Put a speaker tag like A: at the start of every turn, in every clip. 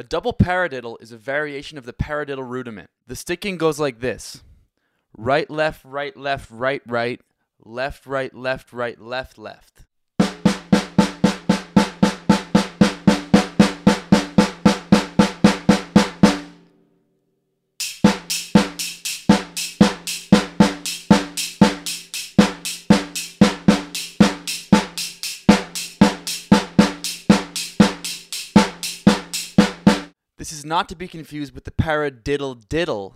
A: A double paradiddle is a variation of the paradiddle rudiment. The sticking goes like this right, left, right, left, right, right, left, right, left, right, left, left. This is not to be confused with the paradiddle diddle,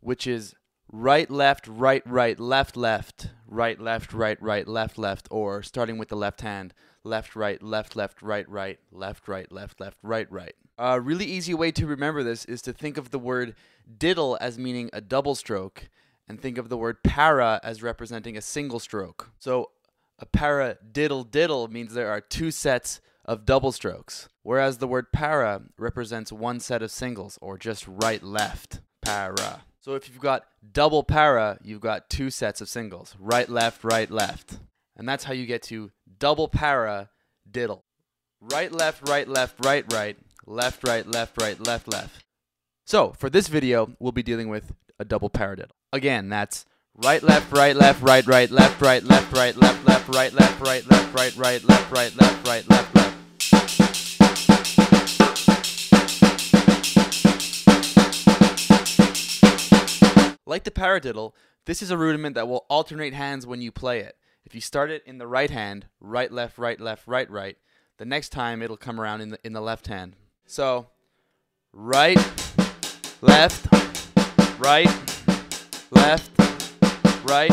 A: which is right, left, right, right, left, left, right, left, right, right, left, left, or starting with the left hand, left, right, left, left, right, right, left, right, left, left, right, right. A really easy way to remember this is to think of the word diddle as meaning a double stroke, and think of the word para as representing a single stroke. So a para diddle diddle means there are two sets of double strokes, whereas the word para represents one set of singles, or just right left, para. So if you've got double para, you've got two sets of singles, right left, right left. And that's how you get to double para diddle. Right left, right left, right right, left right, left right, left left. So for this video, we'll be dealing with a double paradiddle. Again, that's right left, right left, right right, left right, left right, left left, right left, right left, right right, left right, left right, left Like the paradiddle, this is a rudiment that will alternate hands when you play it. If you start it in the right hand, right, left, right, left, right, right, the next time it'll come around in the, in the left hand. So, right, left, right, left, right,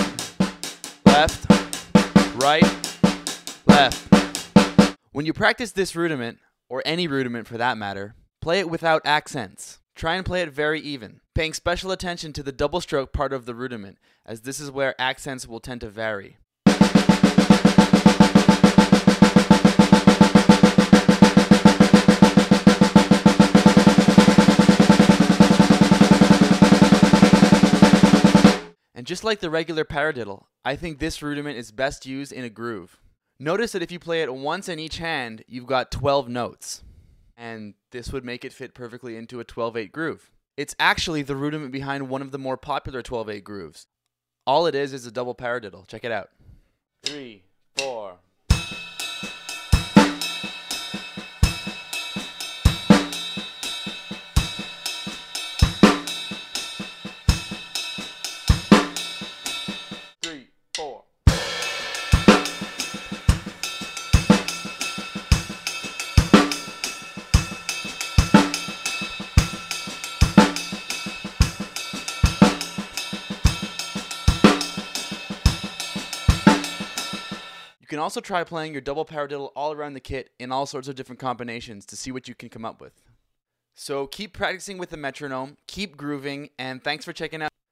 A: left, right, left. When you practice this rudiment, or any rudiment for that matter, play it without accents. Try and play it very even, paying special attention to the double stroke part of the rudiment, as this is where accents will tend to vary. And just like the regular paradiddle, I think this rudiment is best used in a groove. Notice that if you play it once in each hand, you've got 12 notes. And this would make it fit perfectly into a 12 8 groove. It's actually the rudiment behind one of the more popular 12 8 grooves. All it is is a double paradiddle. Check it out. Three, four. Can also try playing your double paradiddle all around the kit in all sorts of different combinations to see what you can come up with. So keep practicing with the metronome, keep grooving, and thanks for checking out